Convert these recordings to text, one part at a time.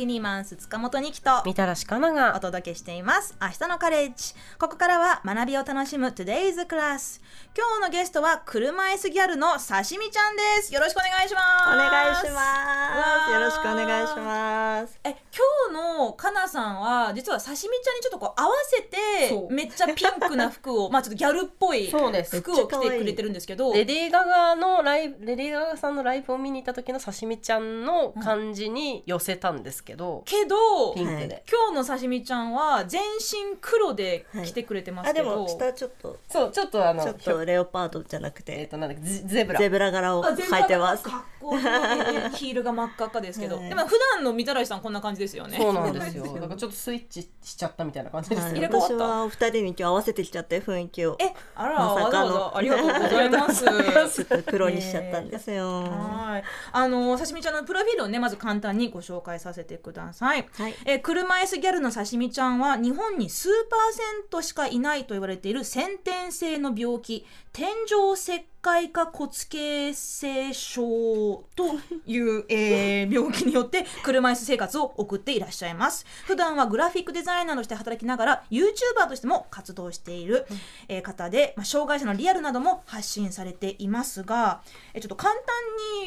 キニマンス塚本二木とみたらしかなが。お届けしています。明日のカレッジ。ここからは学びを楽しむ Today's Class 今日のゲストは車椅子ギャルの刺身ちゃんです。よろしくお願いします。お願いしわます。ー。よろしくお願いします。え今日のかなさんは実は刺身ちゃんにちょっとこう合わせてめっちゃピンクな服を まあちょっとギャルっぽい服を着てくれてるんですけど。レディー・ガガのライブレディー・ガガさんのライブを見に行った時の刺身ちゃんの感じに寄せたんですけど、けどピンクで、今日の刺身ちゃんは全身黒で着てくれてますあでけど、も下ちょっとそうちょっとあのちょっとレオパードじゃなくえっ、てとなんだっけゼゼブラ。ゼブラ柄をあ全然履いてます。かっこいい。ヒールが真っ赤っかですけど、はい。でも普段のみたらしさんこんな感じですよね。そうなんですよ。だからちょっとスイッチしちゃったみたいな感じですはいよ。ね、入れ替わった。私はお二人に今日合わせてきちゃって雰囲気を。えあら、まさかの。わざわざ。ありがとうございます。ちょっと黒にしちゃったんです。よ。はい、あの刺身ちゃんのプロフィールをねまず簡単にご紹介させてください。はいえー車椅子ギャルの刺身ちゃんは日本に数パーセントしかいないと言われている先天性の病気天井石灰化骨形成症という、えー病気によって車椅子生活を送っていらっしゃいます。普段はグラフィックデザイナーとして働きながら YouTuber としても活動している、えー方で、まあ、障害者のリアルなども発信されていますが、えーちょっと簡単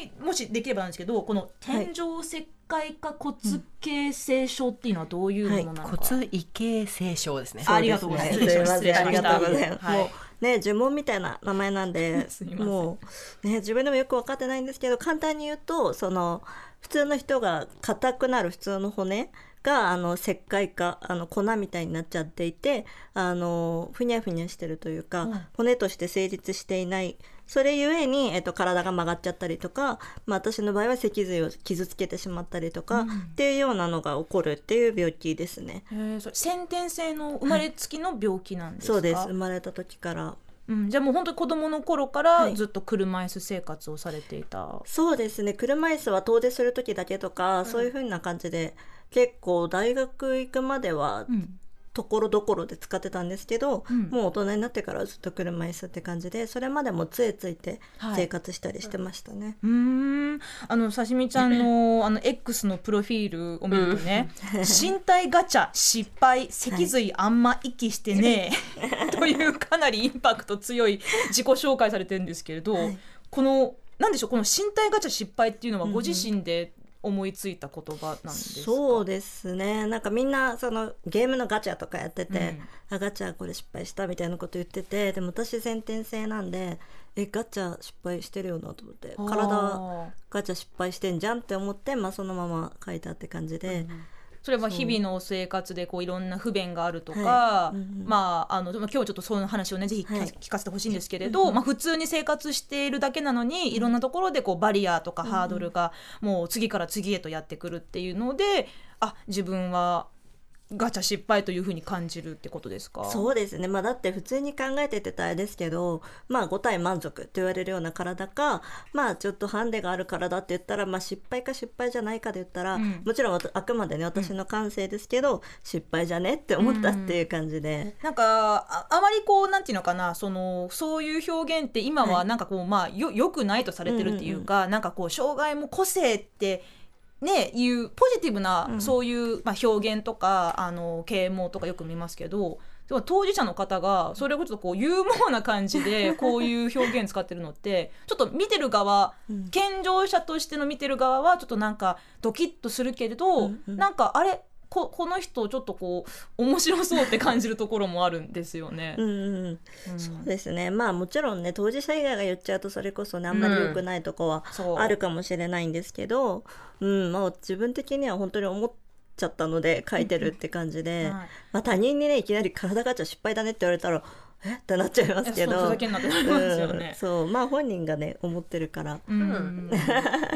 にもしできればなんですけどこの天井石灰化骨形成症っていうのはどういうものなのか、骨異形成症ですね。ありがとうございます。失礼しました。ありがとうございます。はいね、呪文みたいな名前なんで もうね、自分でもよく分かってないんですけど、簡単に言うと、その普通の人が硬くなる普通の骨があの石灰化、あの粉みたいになっちゃっていて、あのふにゃふにゃしてるというか、うん骨として成立していない。それゆえに、えっと、体が曲がっちゃったりとか、まあ、私の場合は脊髄を傷つけてしまったりとか、うん。っていうようなのが起こるっていう病気ですね。先天性の生まれつきの病気なんですか、そうです。生まれた時から。うん、じゃあもう本当に子供の頃からはい。ずっと車椅子生活をされていた、そうですね。車椅子は遠出する時だけとか、そういう風な感じで結構大学行くまではうんところどころで使ってたんですけど、うん。もう大人になってからはずっと車椅子って感じでそれまでも杖ついてはい。生活したりしてましたね。うーん。あの刺身ちゃんの あの X のプロフィールを見るとね、身体ガチャ失敗脊髄あんま息してねえ、というかなりインパクト強い自己紹介されてるんですけれど、はい。このなんでしょうこの身体ガチャ失敗っていうのはご自身で思いついた言葉なんですか、そうですね。なんかみんなそのゲームのガチャとかやってて、うん。あガチャこれ失敗したみたいなこと言っててでも私先天性なんでえガチャ失敗してるよなと思って体ガチャ失敗してんじゃんって思って、まあ、そのまま書いたって感じで、それは日々の生活でこういろんな不便があるとか、はい。うんうん。まああの今日ちょっとその話をねぜひ聞かせてほしいんですけれど、まあ、普通に生活しているだけなのにい。ろんなところでこうバリアとかハードルがもう次から次へとやってくるっていうのであ自分はガチャ失敗というふうに感じるってことですか？そうですね。まあだって普通に考えててたあれですけどまあ5体満足って言われるような体かまあちょっとハンデがある体って言ったらまあ失敗か失敗じゃないかで言ったら、うん。もちろんあくまでね私の感性ですけど、失敗じゃねって思ったっていう感じで、なんかああまりこうなんていうのかなそのそういう表現って今はなんかこう、まあよよくないとされてるっていうか、なんかこう障害も個性ってねいうポジティブな、うん。そういう、まあ、表現とかあの啓蒙とかよく見ますけどでも当事者の方がそれをちょっとこうユーモアな感じで こういう表現使ってるのってちょっと見てる側うん。健常者としての見てる側はちょっとなんかドキッとするけれど、うんうん。なんかあれここの人ちょっとこう面白そうって感じるところもあるんですよね。うんうんうん。うん。そうですね。まあもちろんね当事者以外が言っちゃうとそれこそねあんまり良くないとこはあるかもしれないんですけど、うん。まあ、自分的には本当に思っちゃったので書いてるって感じで、はい。まあ、他人にねいきなり体ガチャ失敗だねって言われたらえ？ってなっちゃいますけど。そうふざけんなってなりますようん。ね。そう。まあ本人がね思ってるから。うん。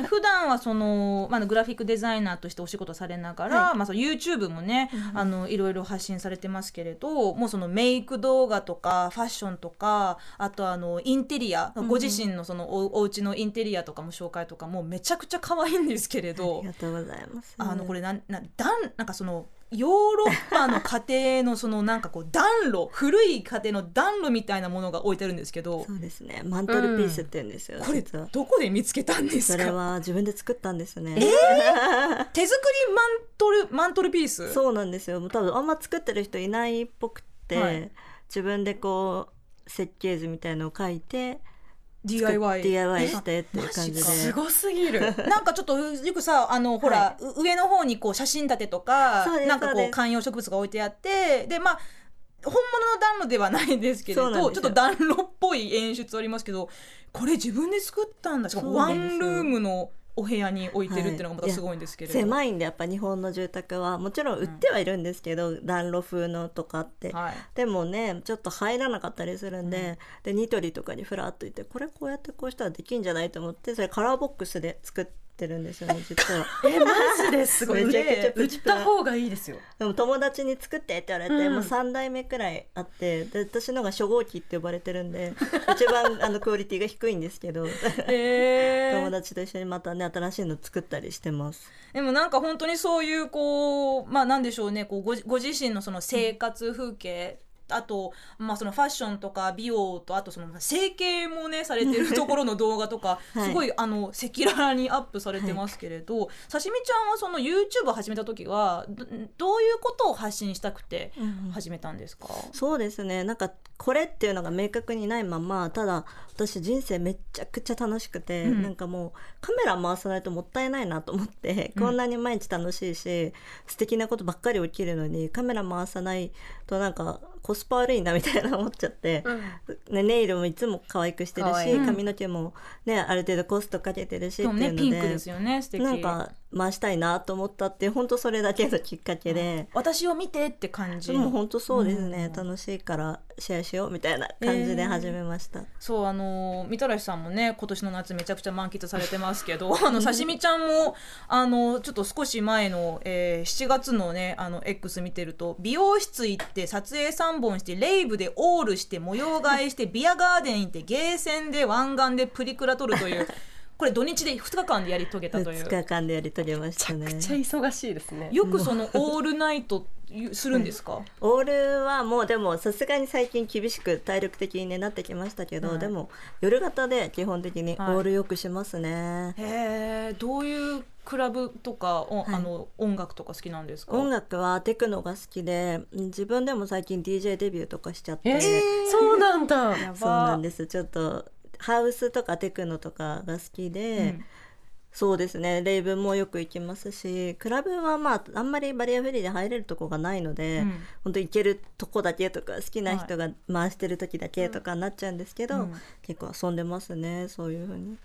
普段はその、まあ、グラフィックデザイナーとしてお仕事されながら、はまあ、その YouTube もね、あのいろいろ発信されてますけれどもうそのメイク動画とかファッションとかあとあのインテリア、ご自身のそのおお家のインテリアとかも紹介とかもめちゃくちゃ可愛いんですけれあどりがとうございます、あのこれなんなだんなんかそのヨーロッパの家庭のそのなんかこう暖炉古い家庭の暖炉みたいなものが置いてあるんですけどそうですね。マントルピースって言うんですよ、これ実はどこで見つけたんですそれかは自分で作ったんですね、手作りマントルマントルピース？そうなんですよ。多分あんま作ってる人いないっぽくて、はい。自分でこう設計図みたいのを書いて DIY DIY してっていう感じで。すごすぎる。なんかちょっとよくさあのほら、う上の方にこう写真立てとかなんかこそう観葉植物が置いてあってでまあ本物の暖炉ではないですけれどちょっと暖炉っぽい演出ありますけどこれ自分で作ったんだ。しかもワンルームのお部屋に置いてるっていうのがまたすごいんですけれど、狭いんでやっぱ日本の住宅はもちろん売ってはいるんですけど、暖炉風のとかって、はい。でもねちょっと入らなかったりするんで、でニトリとかにフラッと行ってこれこうやってこうしたらできんじゃないと思ってそれカラーボックスで作ってるんですよね実は。えマジですごい。めちゃくちゃ売った方がいいですよ。でも友達に作ってって言われて、うん。もう3代目くらいあってで私のが初号機って呼ばれてるんで 一番あのクオリティが低いんですけどへー。友達と一緒にまたね新しいの作ったりしてます。でもなんか本当にそういうこうまあなんでしょうねこうごご自身のその生活風景、あと、まあ、そのファッションとか美容とあとその整形もねされてるところの動画とか、はい。すごいあの赤裸々にアップされてますけれど、さしみちゃんはその YouTube を始めた時はどどういうことを発信したくて始めたんですか、そうですね。なんかこれっていうのが明確にないままただ私人生めっちゃくちゃ楽しくて、うん。なんかもうカメラ回さないともったいないなと思って、うん。こんなに毎日楽しいし素敵なことばっかり起きるのにカメラ回さないとなんかコスパ悪いなみたいな思っちゃって、ね、ネイルもいつも可愛くしてるし可愛い。髪の毛もねある程度コストかけてるしっていうので。ねピンクですよね素敵。なんか回したいなと思ったって本当それだけのきっかけで。私を見てって感じ。でも本当そうですね、うん。楽しいからシェアしようみたいな感じで始めました、そうあのみたらしさんもね今年の夏めちゃくちゃ満喫されてますけど あの刺身ちゃんもあのちょっと少し前の、えー7月のねあの X 見てると美容室行って撮影3本してレイブでオールして模様替えしてビアガーデン行ってゲーセンで湾岸でプリクラ撮るという これ土日で2日間でやり遂げたとい2う日間でやり遂げましたね。めっちゃ忙しいですね。よくそのオールナイトするんですか、オールはもうでもさすがに最近厳しく体力的に、ね、なってきましたけど、はい。でも夜型で基本的にオはい。ールよくしますね、へえどういうクラブとか、おはい。あの音楽とか好きなんですか？音楽はテクノが好きで自分でも最近 DJ デビューとかしちゃって、えーそうなんだ。やばそうなんです。ちょっとハウスとかテクノとかが好きで、うん。そうですね。レイブもよく行きますしクラブはまああんまりバリアフリーで入れるとこがないので、うん。本当行けるとこだけとか好きな人が回してる時だけとかなっちゃうんですけど、うん。結構遊んでますねそういうふうに。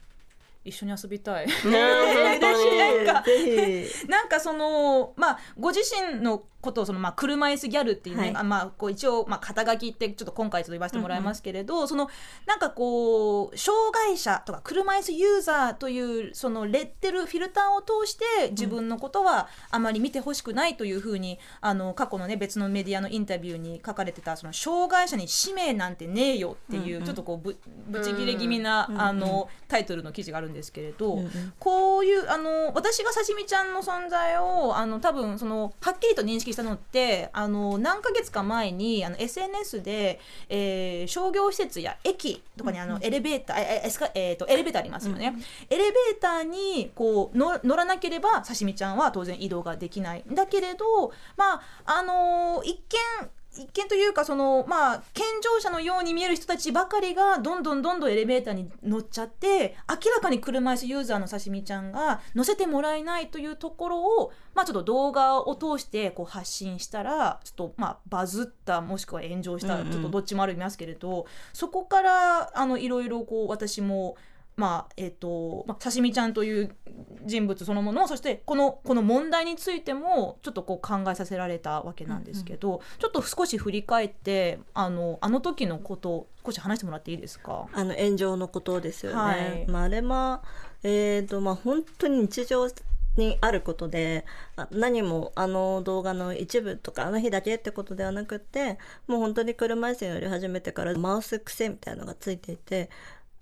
一緒に遊びたい。ね なんか なんかそのまあご自身のことをそのまあ車椅子ギャルっていうね、はい。あまあこう一応まあ肩書きってちょっと今回ちょっと言わせてもらいますけれど、そのなんかこう障害者とか車椅子ユーザーというそのレッテルフィルターを通して自分のことはあまり見てほしくないというふうにあの過去のね別のメディアのインタビューに書かれてたその障害者に使命なんてねえよっていう、うんうんちょっとこうぶぶち切れ気味な、うんあのタイトルの記事があるんですけれど、うんうん。こういうあの私が刺身ちゃんの存在をあの多分そのはっきりと認識したのってあの何ヶ月か前にあの SNS で、えー商業施設や駅とかにあのエレベーター、ええエスカえーとエレベーターありますよね、エレベーターにこうの乗らなければ刺身ちゃんは当然移動ができない。んだけれどまああの一見一見というかそのまあ健常者のように見える人たちばかりがどんどんどんどんエレベーターに乗っちゃって明らかに車椅子ユーザーの刺身ちゃんが乗せてもらえないというところをまあちょっと動画を通してこう発信したらちょっとまあバズったもしくは炎上した、うんうんちょっとどっちもありますけれどそこからあのいろいろこう私もまあえっとまあ、刺身ちゃんという人物そのものそしてこのこの問題についてもちょっとこう考えさせられたわけなんですけど、ちょっと少し振り返ってあのあの時のことを少し話してもらっていいですか？あの炎上のことですよね。はい。まあ、あれは、えーとまあ、本当に日常にあることであ何もあの動画の一部とかあの日だけってことではなくってもう本当に車椅子に乗り始めてから回す癖みたいなのがついていて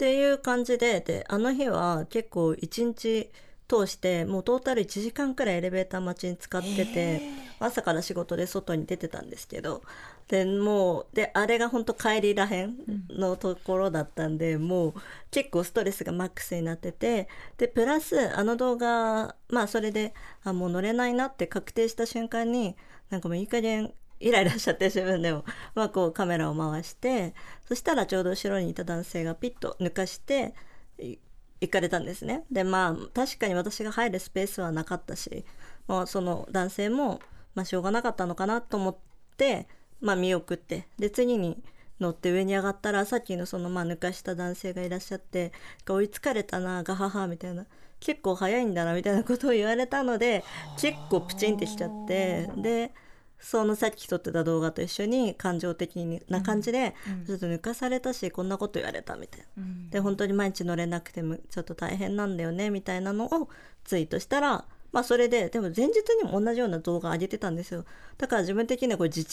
っていう感じでであの日は結構一日通してもうトータル1時間くらいエレベーター待ちに使ってて朝から仕事で外に出てたんですけどでもうであれが本当帰りらへんのところだったんで、もう結構ストレスがマックスになっててでプラスあの動画まあそれであもう乗れないなって確定した瞬間になんかもういい加減イライラしちゃって自分でも、まあ、こうカメラを回してそしたらちょうど後ろにいた男性がピッと抜かして行かれたんですね。でまあ確かに私が入るスペースはなかったし、まあ、その男性も、まあ、しょうがなかったのかなと思って、まあ、見送ってで次に乗って上に上がったらさっきのそのまあ抜かした男性がいらっしゃって「追いつかれたなガハハ」みたいな。結構早いんだなみたいなことを言われたので結構プチンってしちゃってでそのさっき撮ってた動画と一緒に感情的な感じで、ちょっと抜かされたしこんなこと言われたみたいな。うん。で本当に毎日乗れなくてもちょっと大変なんだよねみたいなのをツイートしたらまあそれででも前日にも同じような動画上げてたんですよ。だから自分的にはこれ地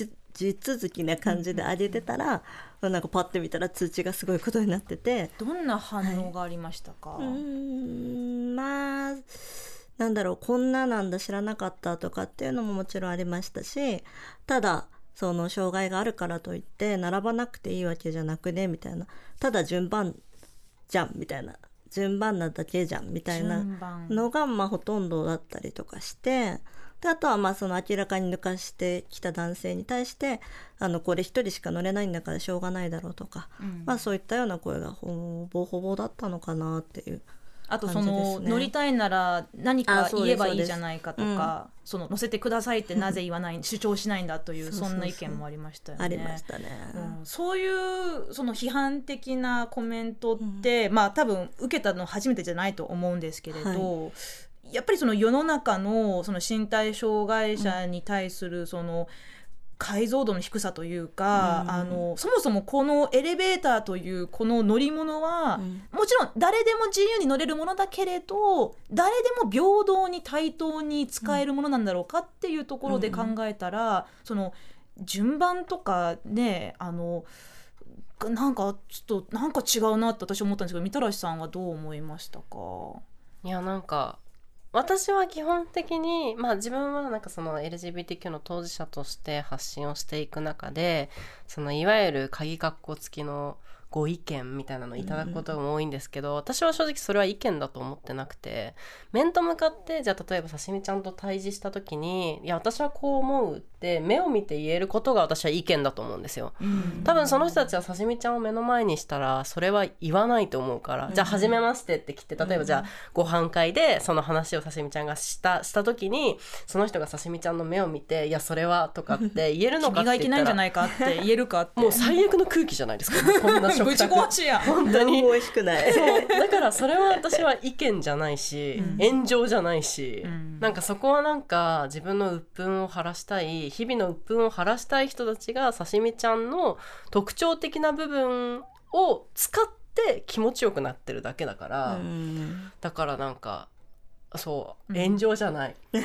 続きな感じで上げてたら、なんかパッて見たら通知がすごいことになってて。どんな反応がありましたか、うーんまあなんだろうこんななんだ知らなかったとかっていうのももちろんありましたしただその障害があるからといって並ばなくていいわけじゃなくねみたいな。ただ順番じゃんみたいな。順番なだけじゃんみたいなのがまあほとんどだったりとかしてであとはまあその明らかに抜かしてきた男性に対してあのこれ一人しか乗れないんだからしょうがないだろうとか、うん。まあそういったような声がほぼほぼだったのかなっていう。あとその、ね乗りたいなら何か言えばいいじゃないかとかその乗せてくださいってなぜ言わない主張しないんだというそんな意見もありましたよね。ありましたね。うん。そういうその批判的なコメントって、まあ多分受けたの初めてじゃないと思うんですけれど、やっぱりその世の中のその身体障害者に対するその解像度の低さというか、うん。あのそもそもこのエレベーターというこの乗り物は、うん。もちろん誰でも自由に乗れるものだけれど誰でも平等に対等に使えるものなんだろうかっていうところで考えたら、その順番とかねあのなんかちょっとなんか違うなって私思ったんですけどみたらしさんはどう思いましたか？いやなんか私は基本的にまあ自分はなんかその LGBTQ の当事者として発信をしていく中でそのいわゆる鍵括弧付きのご意見みたいなのをいただくことも多いんですけど、私は正直それは意見だと思ってなくて面と向かってじゃあ例えば刺身ちゃんと対峙した時に「いや私はこう思う」って目を見て言えることが私は意見だと思うんですよ。多分その人たちは刺身ちゃんを目の前にしたらそれは言わないと思うから、じゃあ初めましてって来て例えばじゃあご飯会でその話を刺身ちゃんがしたした時にその人が刺身ちゃんの目を見て「いやそれは」とかって言えるのか君がいけないんじゃって言ったらないかって言えるかってもう最悪の空気じゃないですかこんな食ぶち卓壊しや本当に。美味しくない。そう。だからそれは私は意見じゃないし、炎上じゃないし、ん。なんかそこはなんか自分の鬱憤を晴らしたい日々の鬱憤を晴らしたい人たちが刺身ちゃんの特徴的な部分を使って気持ちよくなってるだけだから、うん。だからなんかそううん。炎上じゃない、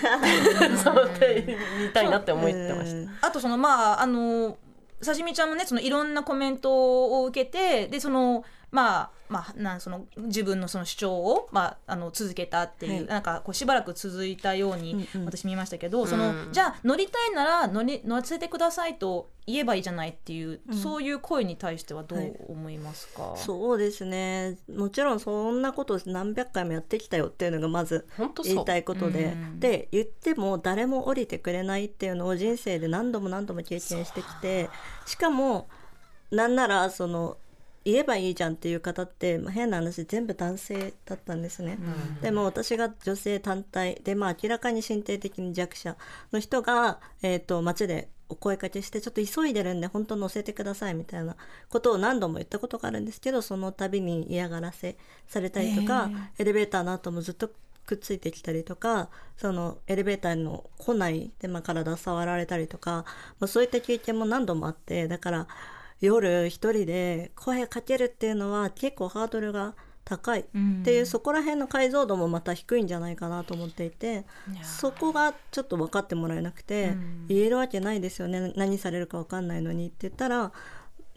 そうって言いたいなって思ってました。あとそのまああのさしみちゃんもねそのいろんなコメントを受けてでそのまあまあなんその自分のその主張をまああの続けたっていう、はい。なんかこうしばらく続いたようにうんうん。私見ましたけど、そのうんじゃあ乗りたいなら乗り乗せてくださいと言えばいいじゃないっていう、うん。そういう声に対してはどはいう思いますか？そうですね。もちろんそんなこと何百回もやってきたよっていうのがまず言いたいことで、うん。で言っても誰も降りてくれないっていうのを人生で何度も何度も経験してきてしかもなんならその言えばいいじゃんっていう方って、まあ、変な話全部男性だったんですね。うんでも私が女性単体で、まあ、明らかに身体的に弱者の人が、えー、と街でお声かけしてちょっと急いでるんで本当乗せてくださいみたいなことを何度も言ったことがあるんですけどその度に嫌がらせされたりとか、エレベーターの後もずっとくっついてきたりとかそのエレベーターの来ないで、まあ、体触られたりとか、まあ、そういった経験も何度もあってだから夜一人で声かけるっていうのは結構ハードルが高いっていう、そこら辺の解像度もまた低いんじゃないかなと思っていてそこがちょっと分かってもらえなくて、うん。言えるわけないですよね。何されるか分かんないのにって言ったら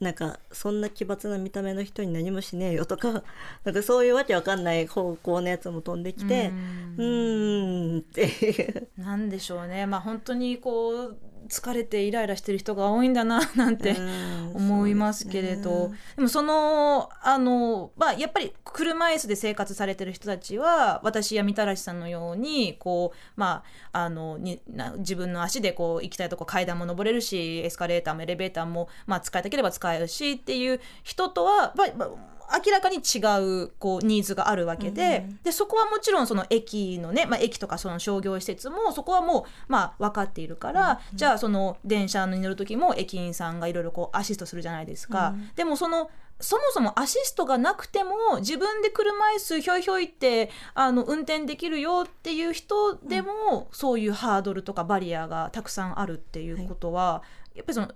なんかそんな奇抜な見た目の人に何もしねえよとか なんかそういうわけわかんない方向のやつも飛んできてうーんっていう。なんでしょうね。まあ本当にこう疲れてイライラしてる人が多いんだななんてうん思いますけれど、ね。でもそのあの、まあ、やっぱり車椅子で生活されてる人たちは私やみたらしさんのようにこう、まあ、あのにな自分の足でこう行きたいとこ階段も登れるしエスカレーターもエレベーターも、まあ、使いたければ使えるしっていう人とは、まあまあ明らかに違うこうニーズがあるわけで,、でそこはもちろんその駅のね、まあ、駅とかその商業施設もそこはもう、まあ、分かっているから、じゃあその電車に乗る時も駅員さんがいろいろこうアシストするじゃないですか。でもそのそもそもアシストがなくても自分で車椅子ひょいひょいってあの運転できるよっていう人でも、そういうハードルとかバリアがたくさんあるっていうことは、やっぱりその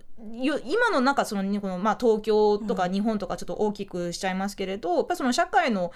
よ今の中そのこの、まあ、東京とか日本とかちょっと大きくしちゃいますけれど、やっぱりその社会の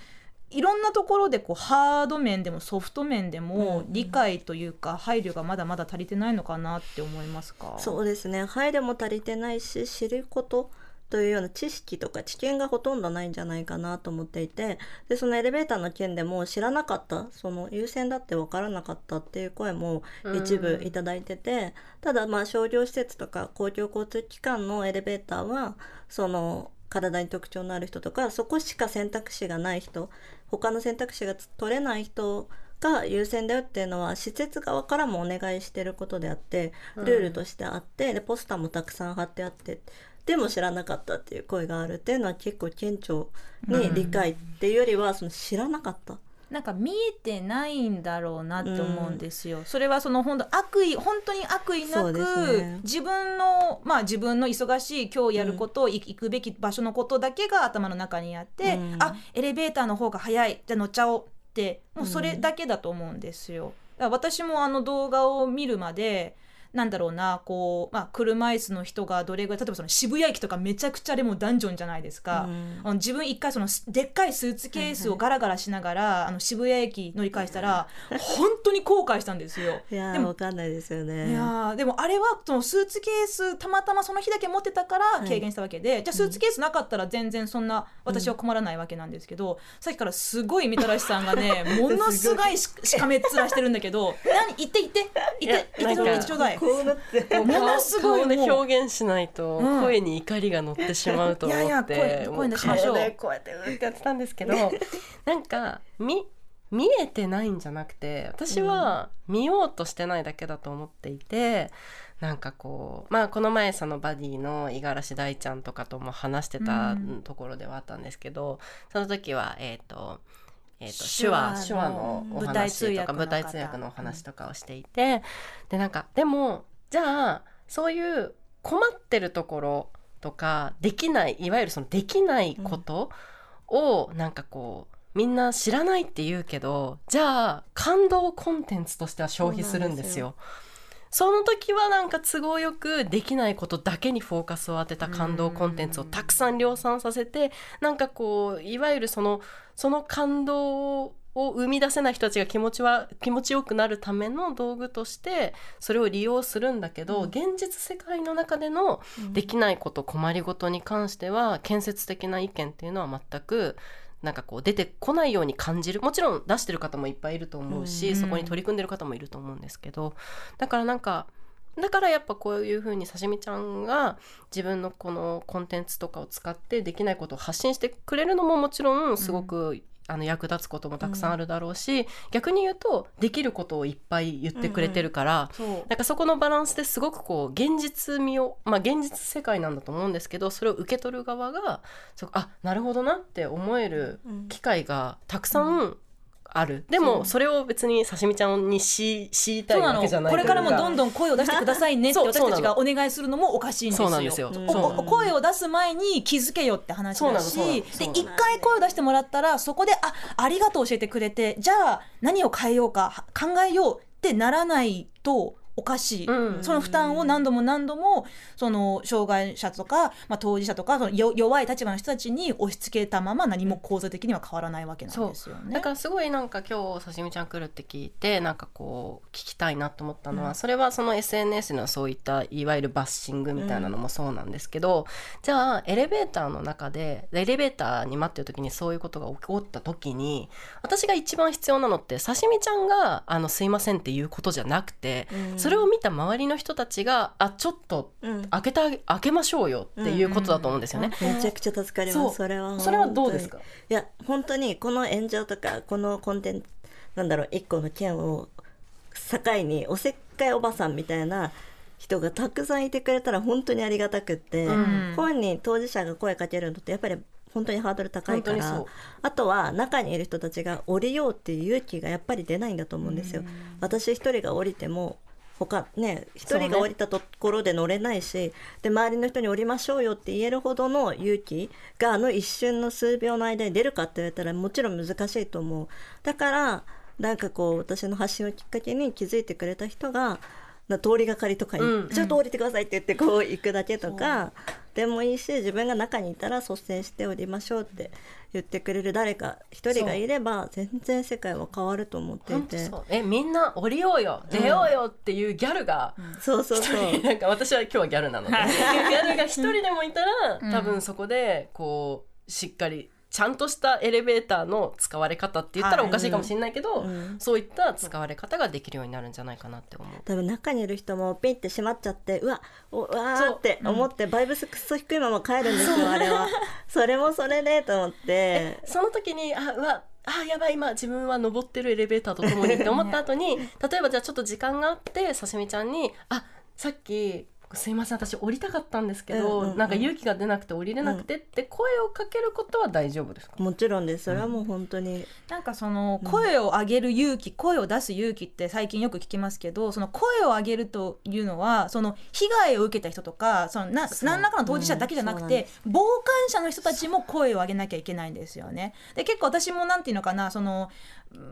いろんなところでこうハード面でもソフト面でも理解というか配慮がまだまだ足りてないのかなって思いますか？そうですね。配慮も足りてないし知ることというような知識とか知見がほとんどないんじゃないかなと思っていてでそのエレベーターの件でも知らなかったその優先だって分からなかったっていう声も一部いただいてて、ただまあ商業施設とか公共交通機関のエレベーターはその体に特徴のある人とかそこしか選択肢がない人他の選択肢が取れない人が優先だよっていうのは施設側からもお願いしてることであってルールとしてあって、でポスターもたくさん貼ってあってでも知らなかったっていう声があるっていうのは結構顕著に理解っていうよりはその知らなかった。なんか見えてないんだろうなって思うんですよ。それはその本当悪意本当に悪意なく、ね自分のまあ自分の忙しい今日やること、い行くべき場所のことだけが頭の中にあって、うんあエレベーターの方が早いじゃあ乗っちゃおうってもうそれだけだと思うんですよ。だから私もあの動画を見るまでなんだろうなこう、まあ、車椅子の人がどれぐらい例えばその渋谷駅とかめちゃくちゃでもダンジョンじゃないですか、うん。自分一回そのすでっかいスーツケースをガラガラしながら、あの渋谷駅乗り換えしたら本当に後悔したんですよ。いやでもーわかんないですよね。いやーでもあれはそのスーツケースたまたまその日だけ持ってたからい。軽減したわけで、じゃあスーツケースなかったら全然そんな私は困らないわけなんですけど、さっきからすごいみたらしさんがね ものすごいししかめっ面してるんだけど何？言って言って。言って。言ってちょうだい。こうなって。ものすごい表現しないとうん。声に怒りが乗ってしまうと思って、いやいや声声出しましょうも顔でこうやってうってやってたんですけどなんか見見えてないんじゃなくて私は見ようとしてないだけだと思っていて、なんかこうまあこの前そのバディの五十嵐大ちゃんとかとも話してたうん。ところではあったんですけど、その時はえっ、とえー、と手手話手話のお話とか舞台通訳のお話とかをしていて、でなんかでもじゃあそういう困ってるところとかできないいわゆるそのできないことをなんかこうみんな知らないって言うけどじゃあ感動コンテンツとしては消費するんですよ。その時はなんか都合よくできないことだけにフォーカスを当てた感動コンテンツをたくさん量産させてなんかこういわゆるそのその感動を生み出せない人たちが気持ちは気持ちよくなるための道具としてそれを利用するんだけど、現実世界の中でのできないこと困りごとに関しては建設的な意見っていうのは全くなんかこう出てこないように感じるもちろん出してる方もいっぱいいると思うし、うんそこに取り組んでる方もいると思うんですけどだからなんかだからやっぱこういうふうに刺身ちゃんが自分のこのコンテンツとかを使ってできないことを発信してくれるのももちろんすごく、あの役立つこともたくさんあるだろうし、逆に言うとできることをいっぱい言ってくれてるから、そう。なんかそこのバランスですごくこう現実味をまあ現実世界なんだと思うんですけどそれを受け取る側がそあなるほどなって思える機会がたくさんある、でもそれを別に刺身ちゃんにし強いたいうわけじゃないこれからもどんどん声を出してくださいねって私たちがお願いするのもおかしいんですよ。そうなんですよ。声を出す前に気づけよって話だしで一回声を出してもらったらそこで「あありがとう教えてくれてじゃあ何を変えようかは考えよう」ってならないとおかしい、うん。その負担を何度も何度もその障害者とか、まあ、当事者とかそのよ弱い立場の人たちに押し付けたまま何も構造的には変わらないわけなんですよね。だからすごいなんか今日さしみちゃん来るって聞いてなんかこう聞きたいなと思ったのは、うん。それはその SNS のそういったいわゆるバッシングみたいなのもそうなんですけど、じゃあエレベーターの中でエレベーターに待ってる時にそういうことが起こった時に私が一番必要なのってさしみちゃんが「あのすいません」っていうことじゃなくて、うんそれを見た周りの人たちが「あちょっとうん。開けてあげ開けましょうよ」っていうことだと思うんですよね。めちゃくちゃ助かりますそれは。それはどうですか？いや本当にこの炎上とかこのコンテンツなんだろう一個の件を境におせっかいおばさんみたいな人がたくさんいてくれたら本当にありがたくって、うん。本人当事者が声かけるのってやっぱり本当にハードル高いからあとは中にいる人たちが降りようっていう勇気がやっぱり出ないんだと思うんですよ。私一人が降りても他ね一人が降りたところで乗れないし、で周りの人に降りましょうよって言えるほどの勇気があの一瞬の数秒の間に出るかって言われたらもちろん難しいと思う。だからなんかこう私の発信をきっかけに気づいてくれた人がな通りがかりとかに、うん。ちょっと降りてくださいって言ってこう行くだけとかでもいいし自分が中にいたら率先して降りましょうって言ってくれる誰か一人がいれば全然世界は変わると思っていて。えみんな降りようよ。出ようよっていうギャルが、そうそうそう。なんか私は今日はギャルなので。ギャルが一人でもいたら、うん。多分そこでこうしっかりちゃんとしたエレベーターの使われ方って言ったらはいおかしいかもしれないけど、うん。そういった使われ方ができるようになるんじゃないかなって思う。多分中にいる人もピンって閉まっちゃってうわおう。わーって思って、バイブスくっそ低いまま帰るんですよあれは。それもそれでと思って。その時にあうわあやばい今自分は登ってるエレベーターとともにって思った後に 例えばじゃあちょっと時間があってさしみちゃんに「あさっきすいません私降りたかったんですけど、うんうんうん。なんか勇気が出なくて降りれなくて」って声をかけることは大丈夫ですか、もちろんです。それはもう本当に、なんかその声を上げる勇気、声を出す勇気って最近よく聞きますけどその声を上げるというのはその被害を受けた人とかそのな何らかの当事者だけじゃなくて、傍観者の人たちも声を上げなきゃいけないんですよね。で結構私もなんていうのかなその、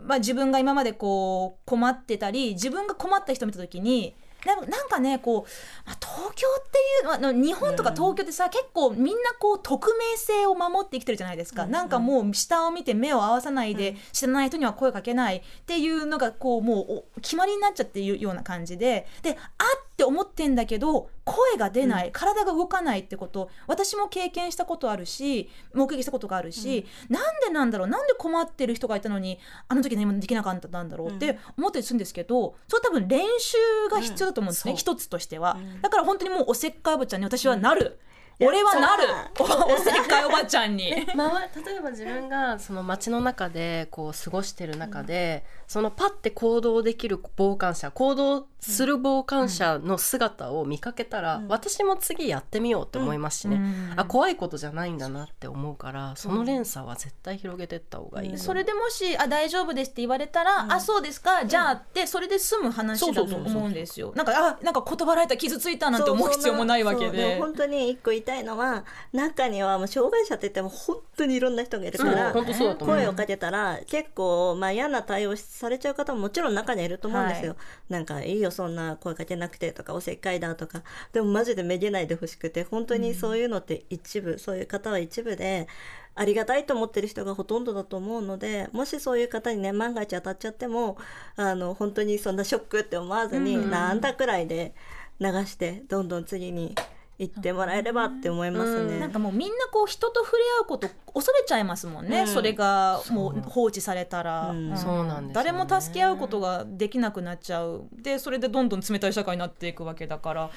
まあ、自分が今までこう困ってたり自分が困った人を見た時になんかなんかねこう、まあ、東京っていう、まあ、日本とか東京ってさ、結構みんなこう匿名性を守って生きてるじゃないですか、うんなんかもう下を見て目を合わさないで、うん知らない人には声かけないっていうのがこうもうお決まりになっちゃっているような感じで。であって思ってんだけど声が出ない、体が動かないってこと私も経験したことあるし目撃したことがあるし、なんでなんだろうなんで困ってる人がいたのにあの時何もできなかったんだろうって思ったりするんですけど、それ多分練習が必要だと思うんですね、うん。一つとしては、うん。だから本当にもうおせっかいおばちゃんに私はなる、うん俺はなる。おおせっかいおばちゃんに。まあ、例えば自分がその街の中でこう過ごしてる中で、そのパッて行動できる傍観者行動する傍観者の姿を見かけたら、うん。私も次やってみようって思いますしね、うん。あ怖いことじゃないんだなって思うからその連鎖は絶対広げてった方がいい、うん。それでもし「あ大丈夫です」って言われたら「うん。あそうですかじゃあ」ってそれで済む話だと思うんですよ。なんかあなんか断られた傷ついたなんて思う必要もないわけそうで。も本当に一個言いたいのは中にはもう障害者って言っても本当にいろんな人がいるから声をかけたら結構、まあ、嫌な対応されちゃう方ももちろん中にはいると思うんですよ、はなんかいいよそんな声かけなくてとかおせっかいだとか。でもマジでめげないでほしくて本当にそういうのって一部、そういう方は一部でありがたいと思ってる人がほとんどだと思うのでもしそういう方にね万が一当たっちゃってもあの本当にそんなショックって思わずに、うん。なんだくらいで流してどんどん次に行ってもらえればって思いますね。うん。なんかもうみんなこう人と触れ合うこと恐れちゃいますもんね、うん。それがもう放置されたら、う。ん。そうなんですよね。誰も助け合うことができなくなっちゃう。でそれでどんどん冷たい社会になっていくわけだから、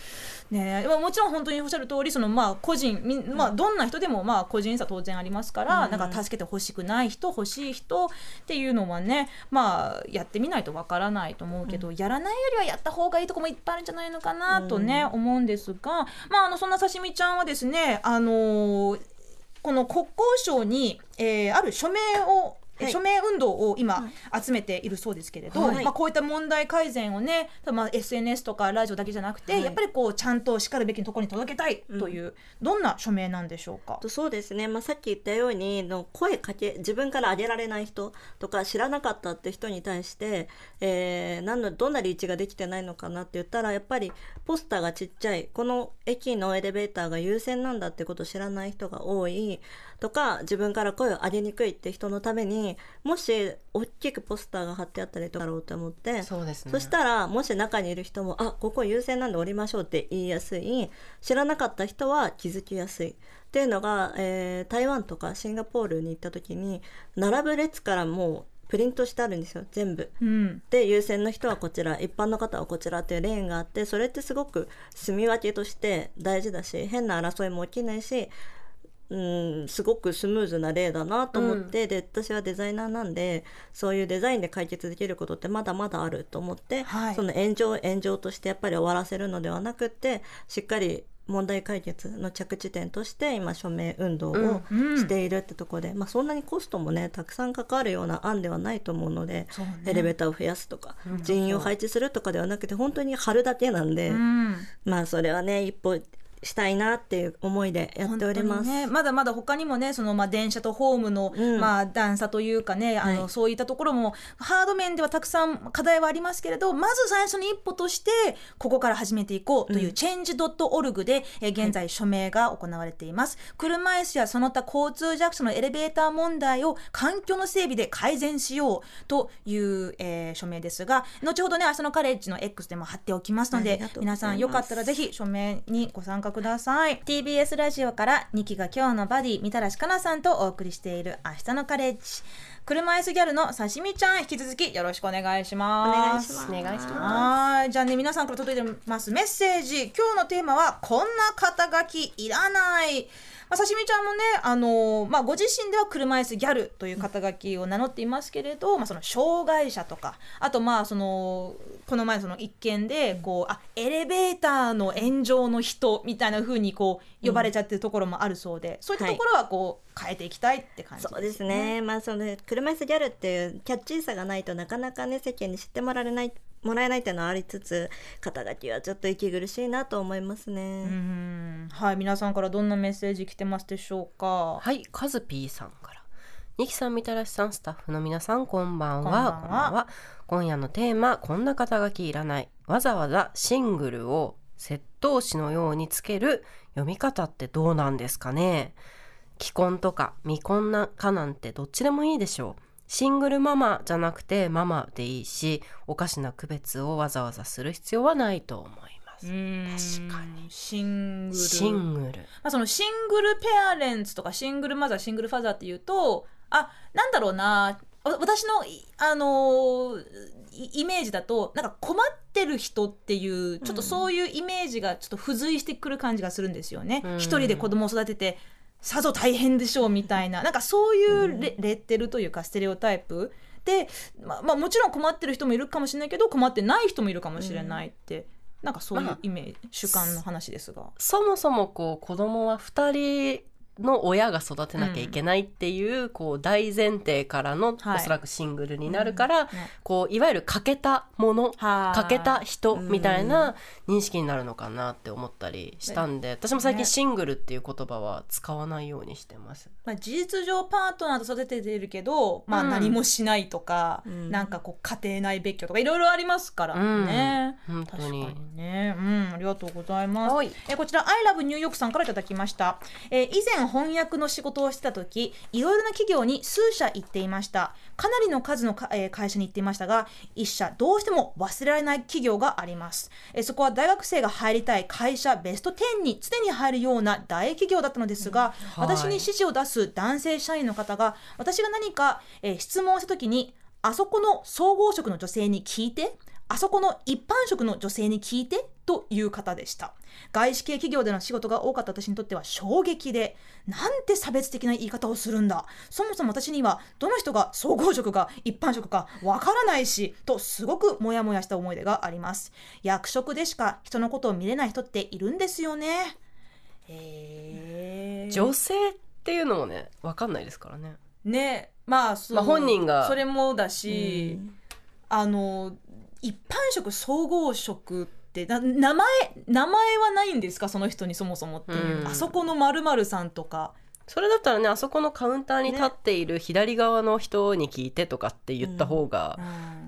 ね。まあ、もちろん本当におっしゃる通りそのまあ個人みん、まあ、どんな人でもまあ個人差当然ありますから、うん。なんか助けてほしくない人欲しい人っていうのはねまあやってみないとわからないと思うけど、やらないよりはやった方がいいとこもいっぱいあるんじゃないのかなとね、うん。思うんですが、まあ、あのそんな刺身ちゃんはですねあのーこの国交省に、えーある署名をはい。署名運動を今集めているそうですけれど、はい。まあ、こういった問題改善をね、まあ、SNS とかラジオだけじゃなくて、はい。やっぱりこうちゃんとしかるべきところに届けたいという、どんな署名なんでしょうか？とそうですね、まあ、さっき言ったようにの声かけ自分から上げられない人とか知らなかったって人に対して、えー、何のどんなリーチができてないのかなって言ったらやっぱりポスターがちっちゃいこの駅のエレベーターが優先なんだってことを知らない人が多いとか自分から声を上げにくいって人のためにもし大きくポスターが貼ってあったりとかだろうと思ってそうですね。そしたらもし中にいる人もあここ優先なんで降りましょうって言いやすい。知らなかった人は気づきやすい。っていうのが、えー台湾とかシンガポールに行った時に並ぶ列からもうプリントしてあるんですよ全部。うん。で優先の人はこちら一般の方はこちらっていうレーンがあってそれってすごく住み分けとして大事だし変な争いも起きないしうんすごくスムーズな例だなと思って、で私はデザイナーなんでそういうデザインで解決できることってまだまだあると思って、はい。その炎上を炎上としてやっぱり終わらせるのではなくってしっかり問題解決の着地点として今署名運動をうんうん。しているってところで、まあ、そんなにコストもねたくさんかかるような案ではないと思うので、ね。エレベーターを増やすとか、うん人員を配置するとかではなくて本当に貼るだけなんで、うん。まあそれはね一歩したいなっていう思いでやっております。ね、まだまだ他にもねその、まあ、電車とホームの、うん。まあ、段差というかねあの、はい。そういったところもハード面ではたくさん課題はありますけれどまず最初の一歩としてここから始めていこうという、うん。change.org で、えー現在署名が行われています、車椅子やその他交通弱者のエレベーター問題を環境の整備で改善しようという、えー署名ですが後ほどね明日のカレッジの X でも貼っておきますので皆さんよかったらぜひ署名にご参加ください。TBS ラジオから2期が今日のバディみたらしかなさんとお送りしている明日のカレッジ。車椅子ギャルの刺身ちゃん引き続きよろしくお願いしおます。願いします。お願いしまはいじゃあね皆さんから届いてますメッセージ。今日のテーマはこんな肩書きいらないまあ、刺身ちゃんもね、あのーまあ、ご自身では車椅子ギャルという肩書きを名乗っていますけれど、まあ、その障害者とかあとまあそのこの前その一件でこうあエレベーターの炎上の人みたいな風にこう呼ばれちゃってるところもあるそうで、そういったところはこう変えていきたいって感じそうですね、まあその車椅子ギャルっていうキャッチーさがないとなかなかね世間に知ってもらえないもらえないっていうのはありつつ肩書きはちょっと息苦しいなと思いますね。うんはい皆さんからどんなメッセージ来てますでしょうか？はい、カズピーさんから。ニキさん、みたらしさん、スタッフの皆さん、こんばんは。こんばんは今夜のテーマ、こんな肩書きいらない。わざわざシングルを窃盗師のようにつける読み方ってどうなんですかね？既婚とか未婚なかなんてどっちでもいいでしょう。シングルママじゃなくてママでいいし、おかしな区別をわざわざする必要はないと思います。うん確かにシングルシングル。まあ、そのシングルペアレンツとかシングルマザーシングルファザーっていうとあなんだろうなわ私のいあのーイイメージだとなんか困ってる人っていうちょっとそういうイメージがちょっと付随してくる感じがするんですよね。うん一人で子供を育ててさぞ大変でしょうみたいな。なんかそういうレ,、レッテルというかステレオタイプで、まあまあ、もちろん困ってる人もいるかもしれないけど困ってない人もいるかもしれないって、なんかそういうイメージ、主観の話ですが。そもそもこう子供は2人の親が育てなきゃいけないっていう,、こう大前提からの、はい。おそらくシングルになるから、ね。こういわゆる欠けたものはい欠けた人みたいな認識になるのかなって思ったりしたんで、私も最近ね。シングルっていう言葉は使わないようにしてます。まあ、事実上パートナーと育ててるけど、まあ、うん。何もしないとか、うん。なんかこう家庭内別居とかいろいろありますからね、うん。確か本当に。にね、うん、ありがとうございます、はい。えこちら「I love ニューヨーク」さんからいただきました、えー以前翻訳の仕事をしてた時いろいろな企業に数社行っていました。かなりの数のか、えー会社に行っていましたが一社どうしても忘れられない企業があります、えーそこは大学生が入りたい会社ベスト10に常に入るような大企業だったのですが、はい。私に指示を出す男性社員の方が私が何か、えー質問をした時にあそこの総合職の女性に聞いてあそこの一般職の女性に聞いてという方でした。外資系企業での仕事が多かった私にとっては衝撃でなんて差別的な言い方をするんだ。そもそも私にはどの人が総合職か一般職かわからないしとすごくモヤモヤした思い出があります。役職でしか人のことを見れない人っているんですよね。へー。女性っていうのもね分かんないですからね。ねまあそう、まあ本人が。それもだし、あの一般職総合職ってな名前名前はないんですか？その人にそもそもっていう、うん。あそこの〇〇さんとか。それだったらねあそこのカウンターに立っている左側の人に聞いてとかって言った方が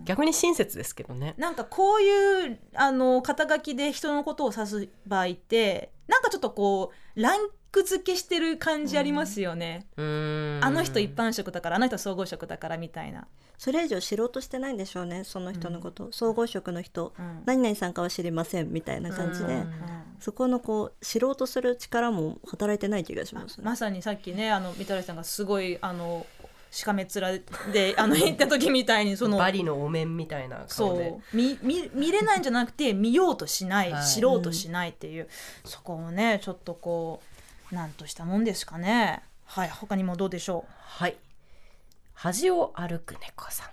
逆に親切ですけどね。なんかこういうあの肩書きで人のことを指す場合ってなんかちょっとこうランク付けしてる感じありますよね、うーん。あの人一般職だからあの人総合職だからみたいな、それ以上知ろうとしてないんでしょうねその人のこと、総合職の人、うん。何々さんかは知りませんみたいな感じで、うん。そこのこう知ろうとする力も働いてない気がします、まさにさっきねあの三田さんがすごいあのしかめ面で あの行った時みたいにそのバリのお面みたいな顔で。そう。見見見れないんじゃなくて見ようとしない、はい。知ろうとしないっていう、そこをねちょっとこうなんとしたもんですかね。はい他にもどうでしょはい恥を歩く猫さん。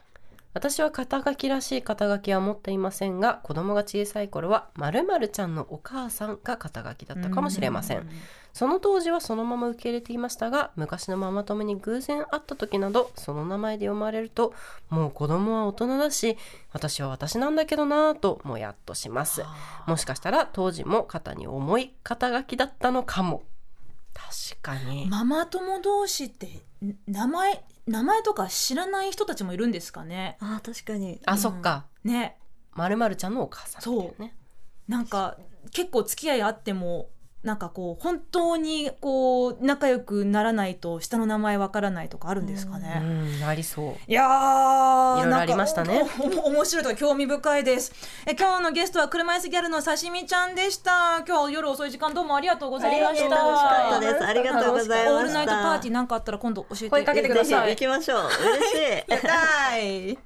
私は肩書きらしい肩書きは持っていませんが子供が小さい頃は〇〇ちゃんのお母さんが肩書きだうったかもしれません。その当時はそのまま受け入れていましたが昔のママ友に偶然会った時などその名前で読まれるともう子供は大人だし私は私なんだけどなぁともやっとします。もしかしたら当時も肩に重い肩書きだったのかも。確かに。ママ友同士ってん名前名前とか知らない人たちもいるんですかね？あー確かに。あ、そっか。ね。〇〇ちゃんのお母さんっていうね。なんか結構付き合いあってもなんかこう本当にこう仲良くならないと下の名前わからないとかあるんですかね、うんありそう。いやーいろいろありましたね。なんかおお面白いとか興味深いです。え今日のゲストは車椅子ギャルの刺身ちゃんでした。今日夜遅い時間どうもありがとうございました。楽しかったですありがとうございました。オールナイトパーティーなんかあったら今度教えて声かけてください行きましょう。嬉しい。やったーい